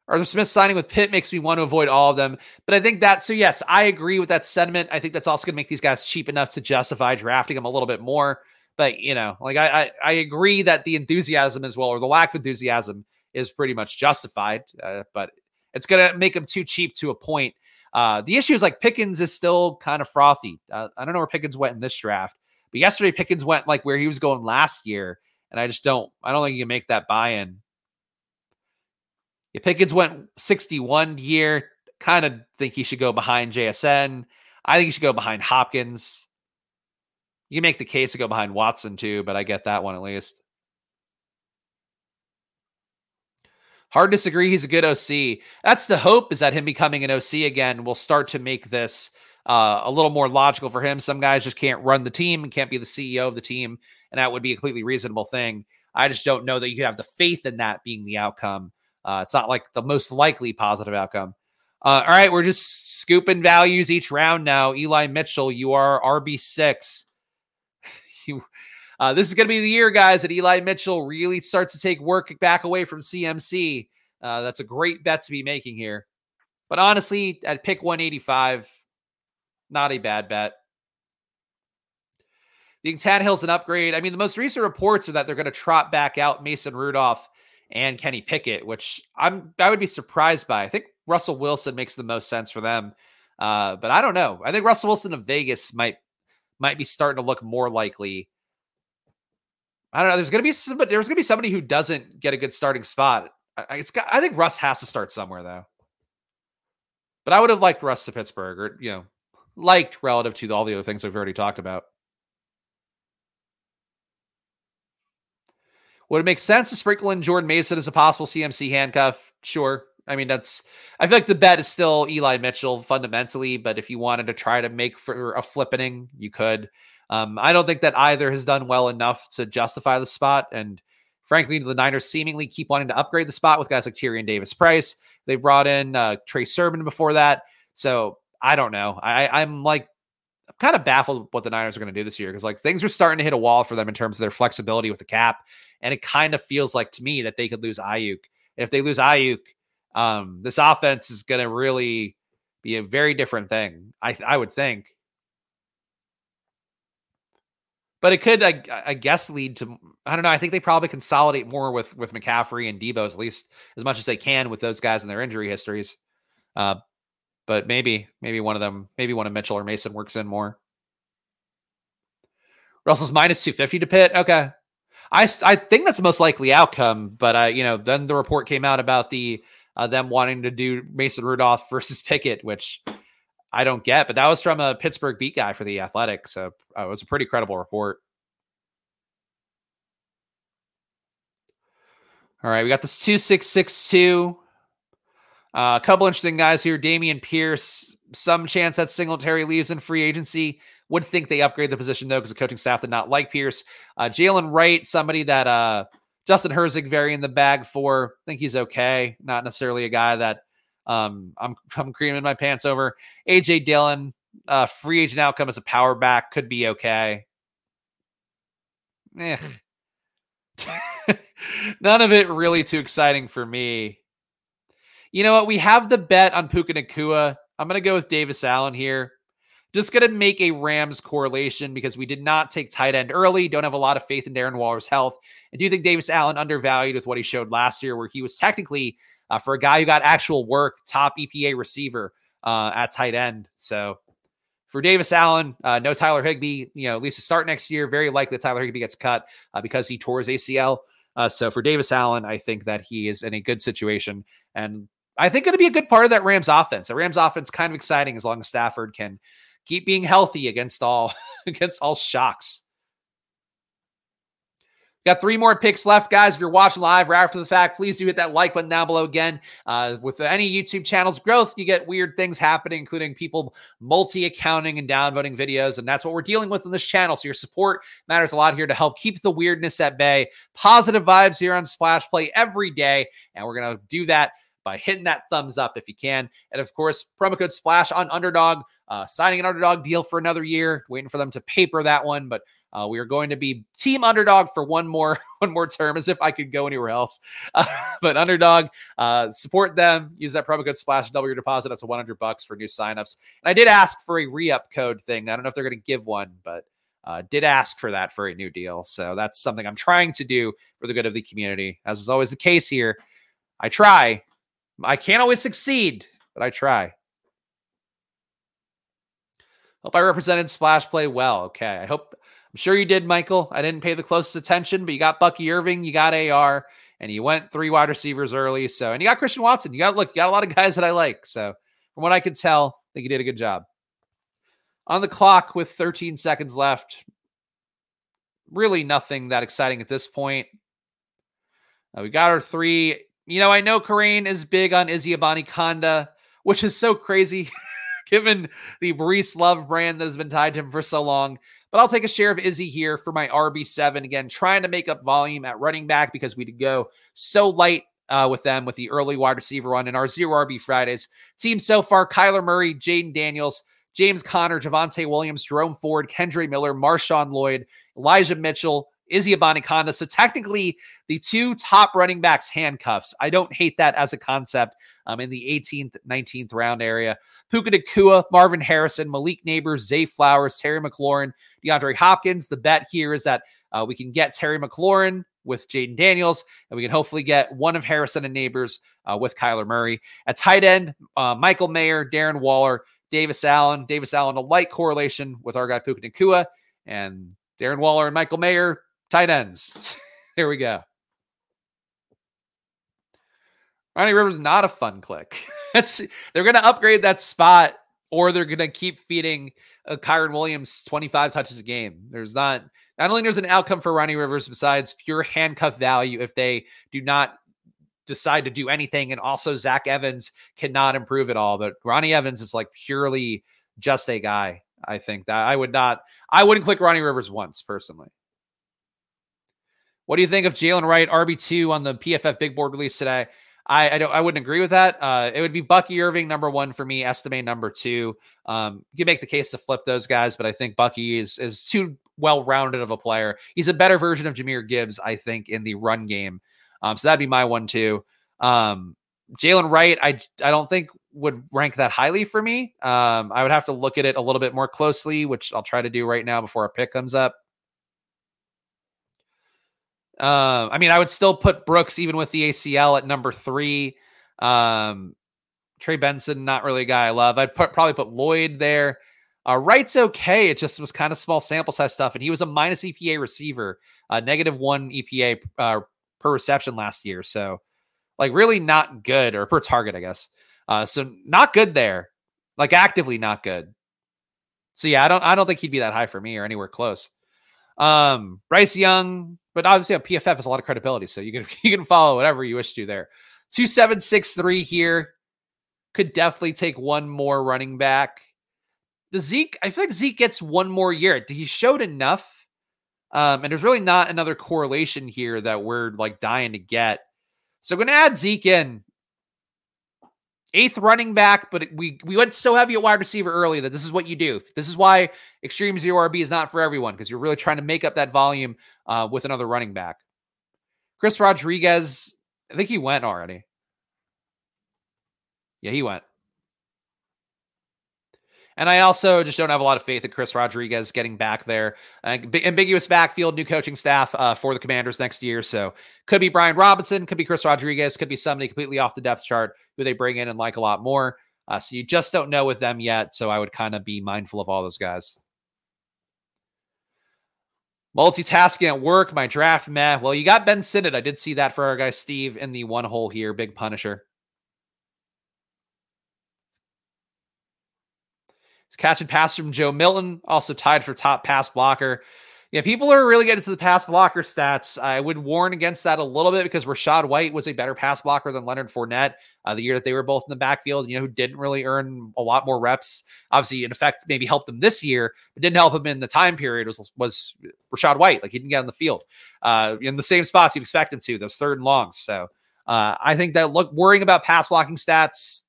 Arthur Smith signing with Pitt makes me want to avoid all of them. But I think that, so yes, I agree with that sentiment. I think that's also going to make these guys cheap enough to justify drafting them a little bit more. But, you know, like I, I, I agree that the enthusiasm as well, or the lack of enthusiasm, is pretty much justified. Uh, but it's going to make them too cheap to a point. Uh, the issue is like Pickens is still kind of frothy. Uh, I don't know where Pickens went in this draft, but yesterday Pickens went like where he was going last year. And I just don't, I don't think you can make that buy in Pickens went 61 year. Kind of think he should go behind JSN. I think he should go behind Hopkins. You can make the case to go behind Watson too, but I get that one at least. Hard to disagree. He's a good OC. That's the hope is that him becoming an OC again will start to make this uh, a little more logical for him. Some guys just can't run the team and can't be the CEO of the team, and that would be a completely reasonable thing. I just don't know that you have the faith in that being the outcome uh, it's not like the most likely positive outcome. Uh, all right, we're just scooping values each round now. Eli Mitchell, you are RB six. you, uh, this is going to be the year, guys, that Eli Mitchell really starts to take work back away from CMC. Uh, that's a great bet to be making here. But honestly, at pick 185, not a bad bet. The Tannehill's an upgrade. I mean, the most recent reports are that they're going to trot back out Mason Rudolph and Kenny Pickett, which I'm I would be surprised by. I think Russell Wilson makes the most sense for them. Uh, but I don't know. I think Russell Wilson of Vegas might might be starting to look more likely. I don't know. There's gonna be some, there's gonna be somebody who doesn't get a good starting spot. I, it's got, I think Russ has to start somewhere though. But I would have liked Russ to Pittsburgh, or you know, liked relative to all the other things we've already talked about. Would it make sense to sprinkle in Jordan Mason as a possible CMC handcuff? Sure. I mean, that's, I feel like the bet is still Eli Mitchell fundamentally, but if you wanted to try to make for a flippening, you could. Um, I don't think that either has done well enough to justify the spot. And Frankly, the Niners seemingly keep wanting to upgrade the spot with guys like Tyrion Davis Price. They brought in uh, Trey Sermon before that. So I don't know. I, I'm like I'm kind of baffled what the Niners are going to do this year because like things are starting to hit a wall for them in terms of their flexibility with the cap, and it kind of feels like to me that they could lose Aiyuk. If they lose Aiyuk, um, this offense is going to really be a very different thing. I I would think. But it could, I, I, guess, lead to I don't know. I think they probably consolidate more with with McCaffrey and Deebo at least as much as they can with those guys and their injury histories. Uh, but maybe maybe one of them, maybe one of Mitchell or Mason works in more. Russell's minus two fifty to Pitt. Okay, I I think that's the most likely outcome. But uh, you know, then the report came out about the uh, them wanting to do Mason Rudolph versus Pickett, which I don't get, but that was from a Pittsburgh beat guy for the Athletic, so uh, it was a pretty credible report. All right, we got this two six six two. Uh, a couple interesting guys here. Dameon Pierce, some chance that Singletary leaves in free agency. Would think they upgrade the position though, because the coaching staff did not like Pierce. Uh, Jaylen Wright, somebody that uh, Justin Herzig very in the bag for. I think he's okay. Not necessarily a guy that um, I'm I'm creaming my pants over. AJ Dillon, uh, free agent outcome as a power back could be okay. Eh. None of it really too exciting for me. You know what? We have the bet on Puka Nacua. I'm going to go with Davis Allen here. Just going to make a Rams correlation because we did not take tight end early. Don't have a lot of faith in Darren Waller's health. I do you think Davis Allen undervalued with what he showed last year, where he was technically uh, for a guy who got actual work, top EPA receiver uh, at tight end. So for Davis Allen, uh, no Tyler Higbee, you know, at least to start next year, very likely Tyler Higbee gets cut uh, because he tore his ACL. Uh, so for Davis Allen, I think that he is in a good situation. And I think going to be a good part of that Rams offense. The Rams offense kind of exciting as long as Stafford can keep being healthy against all against all shocks. Got three more picks left, guys. If you're watching live or after the fact, please do hit that like button down below again. Uh, with any YouTube channel's growth, you get weird things happening, including people multi accounting and downvoting videos. And that's what we're dealing with in this channel. So your support matters a lot here to help keep the weirdness at bay. Positive vibes here on Splash Play every day. And we're going to do that by hitting that thumbs up if you can. And of course, promo code SPLASH on Underdog, uh, signing an Underdog deal for another year, waiting for them to paper that one. But uh, we are going to be team underdog for one more one more term, as if I could go anywhere else. Uh, but underdog, uh, support them. Use that promo code splash double your deposit up to 100 bucks for new signups. And I did ask for a re-up code thing. I don't know if they're going to give one, but uh, did ask for that for a new deal. So that's something I'm trying to do for the good of the community. As is always the case here, I try. I can't always succeed, but I try. Hope I represented Splash Play well. Okay. I hope I'm sure you did, Michael. I didn't pay the closest attention, but you got Bucky Irving, you got AR, and you went three wide receivers early. So, and you got Christian Watson. You got look, you got a lot of guys that I like. So, from what I could tell, I think you did a good job. On the clock with 13 seconds left, really nothing that exciting at this point. Uh, we got our three. You know, I know Karain is big on Izzy Abanikanda, which is so crazy given the Maurice Love brand that has been tied to him for so long. But I'll take a share of Izzy here for my RB7. Again, trying to make up volume at running back because we did go so light uh, with them with the early wide receiver run in our zero RB Fridays. Team so far Kyler Murray, Jayden Daniels, James Conner, Javonte Williams, Jerome Ford, Kendre Miller, Marshawn Lloyd, Elijah Mitchell, Izzy Abanikanda. So technically, the two top running backs handcuffs. I don't hate that as a concept um, in the 18th, 19th round area. Puka Nacua, Marvin Harrison, Malik Nabers, Zay Flowers, Terry McLaurin, DeAndre Hopkins. The bet here is that uh, we can get Terry McLaurin with Jayden Daniels, and we can hopefully get one of Harrison and Nabers uh, with Kyler Murray. At tight end, uh, Michael Mayer, Darren Waller, Davis Allen. Davis Allen, a light correlation with our guy Puka Nacua, and Darren Waller and Michael Mayer, tight ends. Here we go. Ronnie Rivers not a fun click. That's they're going to upgrade that spot, or they're going to keep feeding uh, Kyren Williams 25 touches a game. There's not not only there's an outcome for Ronnie Rivers besides pure handcuff value if they do not decide to do anything, and also Zach Evans cannot improve at all. But Ronnie Evans is like purely just a guy. I think that I would not, I wouldn't click Ronnie Rivers once personally. What do you think of Jaylen Wright RB2 on the PFF big board release today? I, I don't I wouldn't agree with that. Uh, it would be Bucky Irving number one for me, Estime number two. Um, you make the case to flip those guys, but I think Bucky is is too well rounded of a player. He's a better version of Jahmyr Gibbs, I think, in the run game. Um, so that'd be my one too. Um, Jaylen Wright, I I don't think would rank that highly for me. Um, I would have to look at it a little bit more closely, which I'll try to do right now before our pick comes up. Uh, I mean, I would still put Brooks even with the ACL at number three. Um, Trey Benson, not really a guy I love. I'd put, probably put Lloyd there. Uh, Wright's okay. It just was kind of small sample size stuff, and he was a minus EPA receiver, uh, negative one EPA uh, per reception last year. So, like, really not good, or per target, I guess. Uh, so not good there, like actively not good. So yeah, I don't, I don't think he'd be that high for me or anywhere close. Um, Bryce Young, but obviously a PFF has a lot of credibility, so you can you can follow whatever you wish to there. Two seven six three here could definitely take one more running back. The Zeke, I feel like Zeke gets one more year. He showed enough, um, and there's really not another correlation here that we're like dying to get. So I'm going to add Zeke in eighth running back, but we we went so heavy at wide receiver early that this is what you do. This is why extreme zero RB is not for everyone because you're really trying to make up that volume uh, with another running back. Chris Rodriguez, I think he went already. Yeah, he went. And I also just don't have a lot of faith in Chris Rodriguez getting back there. Uh, ambiguous backfield, new coaching staff uh, for the Commanders next year. So could be Brian Robinson, could be Chris Rodriguez, could be somebody completely off the depth chart who they bring in and like a lot more. Uh, so you just don't know with them yet. So I would kind of be mindful of all those guys. Multitasking at work, my draft meh. Well, you got Ben Sinnott. I did see that for our guy Steve in the one hole here. Big Punisher. It's catch and pass from Joe Milton, also tied for top pass blocker. Yeah, people are really getting to the pass blocker stats. I would warn against that a little bit because Rachaad White was a better pass blocker than Leonard Fournette uh, the year that they were both in the backfield. You know, who didn't really earn a lot more reps. Obviously, in effect, maybe helped them this year, but didn't help him in the time period. Was was Rachaad White? Like he didn't get on the field uh, in the same spots you'd expect him to. Those third and longs. So uh, I think that look worrying about pass blocking stats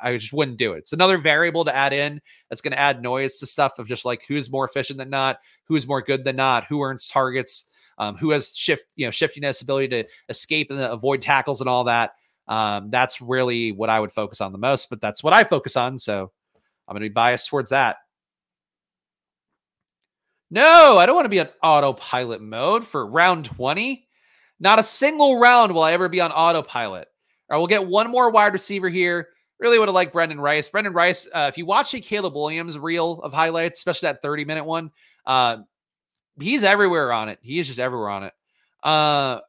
I just wouldn't do it. It's another variable to add in that's going to add noise to stuff of just like who's more efficient than not, who's more good than not, who earns targets, um, who has shift, you know, shiftiness, ability to escape and avoid tackles and all that. Um, that's really what I would focus on the most, but that's what I focus on. So I'm going to be biased towards that. No, I don't want to be on autopilot mode for round 20. Not a single round will I ever be on autopilot. Right, we'll get one more wide receiver here. Really would have liked Brendan Rice. Brendan Rice, uh, if you watch a Caleb Williams reel of highlights, especially that 30 minute one, uh, he's everywhere on it. He is just everywhere on it. Uh,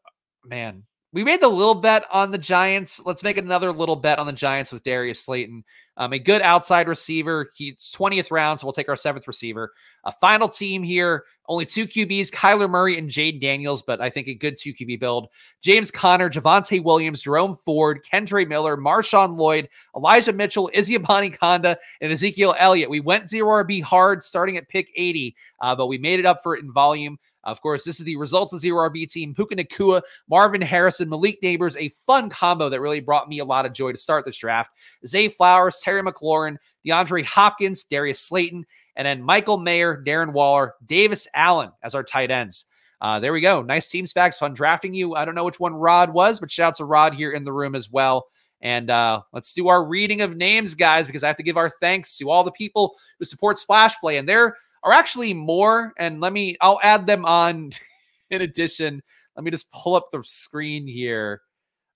man, we made the little bet on the Giants. Let's make another little bet on the Giants with Darius Slayton. Um, a good outside receiver. He's 20th round, so we'll take our seventh receiver. A final team here, only two QBs, Kyler Murray and Jade Daniels, but I think a good two QB build. James Conner, Javonte Williams, Jerome Ford, Kendre Miller, Marshawn Lloyd, Elijah Mitchell, Izzy Abanikanda, and Ezekiel Elliott. We went zero RB hard starting at pick 80, uh, but we made it up for it in volume. Of course, this is the results of zero RB team. Puka Nacua, Marvin Harrison, Malik Nabers, a fun combo that really brought me a lot of joy to start this draft. Zay Flowers, Terry McLaurin, DeAndre Hopkins, Darius Slayton, and then Michael Mayer, Darren Waller, Davis Allen as our tight ends. Uh, there we go. Nice team specs. Fun drafting you. I don't know which one Rod was, but shout out to Rod here in the room as well. And uh, let's do our reading of names, guys, because I have to give our thanks to all the people who support Splash Play. And they're are actually more. And let me, I'll add them on in addition. Let me just pull up the screen here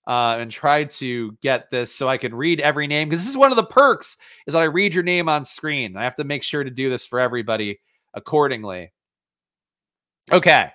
uh, and try to get this so I can read every name because this is one of the perks is that I read your name on screen. I have to make sure to do this for everybody accordingly. Okay.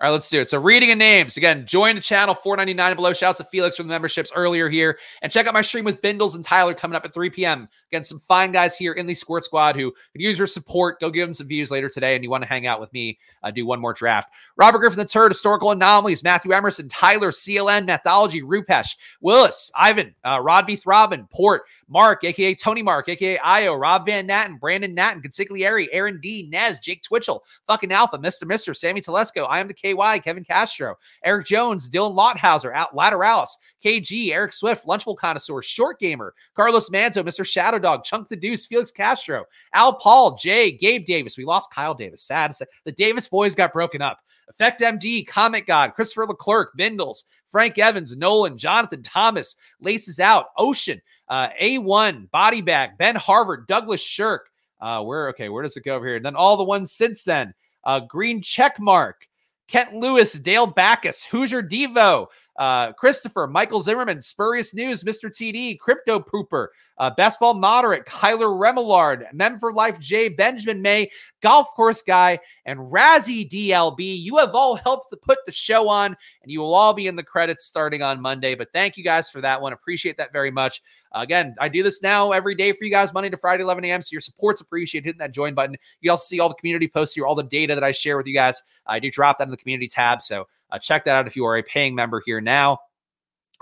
All right, let's do it. So, reading of names again. Join the channel, four ninety nine below. Shouts to Felix from the memberships earlier here, and check out my stream with Bindles and Tyler coming up at three p.m. Again, some fine guys here in the Squirt Squad who could use your support. Go give them some views later today, and you want to hang out with me, uh, do one more draft. Robert Griffin the third, historical anomalies. Matthew Emerson, Tyler, CLN, Mathology, Rupesh, Willis, Ivan, uh, Rodby Throbbin, Port, Mark, aka Tony Mark, aka Io, Rob Van Natten, Brandon Natten, Consigliere, Aaron D, Nez, Jake Twitchell, fucking Alpha, Mr. Mister, Sammy Telesco, I am the KY, Kevin Castro, Eric Jones, Dylan Lothauser, Out Lateralis, KG, Eric Swift, Lunchable Connoisseur, Short Gamer, Carlos Manzo, Mr. Shadow Dog, Chunk the Deuce, Felix Castro, Al Paul, Jay, Gabe Davis. We lost Kyle Davis. Sad. The Davis boys got broken up. Effect MD, Comic God, Christopher Leclerc, Bindles, Frank Evans, Nolan, Jonathan Thomas, Laces Out, Ocean, uh, A1, Body Bag, Ben Harvard, Douglas Shirk. Uh, where, okay, where does it go over here? And then all the ones since then. Uh, Green Check Mark, Kent Lewis, Dale Backus, Hoosier Devo, uh, Christopher, Michael Zimmerman, Spurious News, Mr. TD, Crypto Pooper, uh, Best Ball Moderate, Kyler Remillard, Mem for Life Jay, Benjamin May, Golf Course Guy, and Razzie DLB. You have all helped to put the show on, and you will all be in the credits starting on Monday. But thank you guys for that one. Appreciate that very much. Again, I do this now every day for you guys, Monday to Friday, 11 a.m. So your support's appreciated. Hitting that join button. You also see all the community posts here, all the data that I share with you guys. I do drop that in the community tab. So uh, check that out if you are a paying member here now.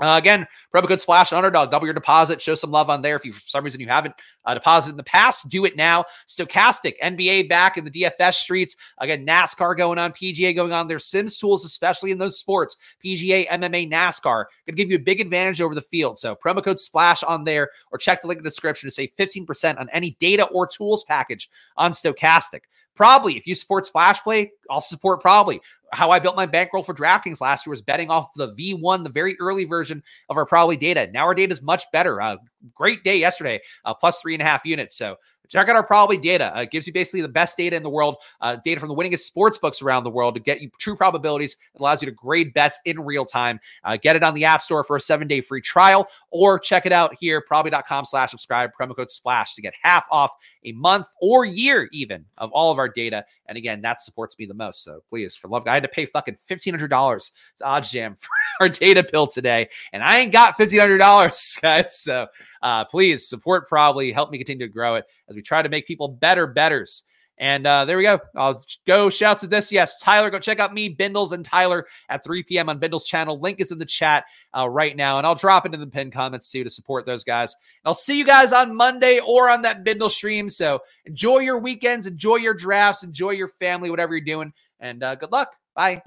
Uh, again, promo code splash underdog, double your deposit. Show some love on there. If you, for some reason, you haven't uh, deposited in the past, do it now. Stokastic, NBA back in the DFS streets. Again, NASCAR going on, PGA going on. There's Sims tools, especially in those sports PGA, MMA, NASCAR. Going to give you a big advantage over the field. So, promo code splash on there or check the link in the description to save 15% on any data or tools package on Stokastic. Probly, if you support Splash Play, I'll support Probly. How I built my bankroll for DraftKings last year was betting off the V1, the very early version of our Probly data. Now our data is much better. Uh, great day yesterday, uh, plus three and a half units. So check out our Probly data. Uh, it gives you basically the best data in the world, uh, data from the winningest sports books around the world to get you true probabilities. It allows you to grade bets in real time. Uh, get it on the App Store for a seven day free trial, or check it out here, probly.com slash subscribe, promo code SPLASH to get half off a month or year even of all of our data. And again, that supports me the most. So please, for love, I had to pay fucking $1,500 to OddsJam for our data bill today, and I ain't got $1,500, guys. So uh, please support Probly, help me continue to grow it as try to make people better betters. And uh, there we go. I'll go shouts to this. Yes, Tyler, go check out me, Bindles, and Tyler at 3 p.m. on Bindles channel. Link is in the chat uh, right now, and I'll drop it in the pinned comments too to support those guys. And I'll see you guys on Monday or on that Bindle stream. So enjoy your weekends, enjoy your drafts, enjoy your family, whatever you're doing, and uh, good luck. Bye.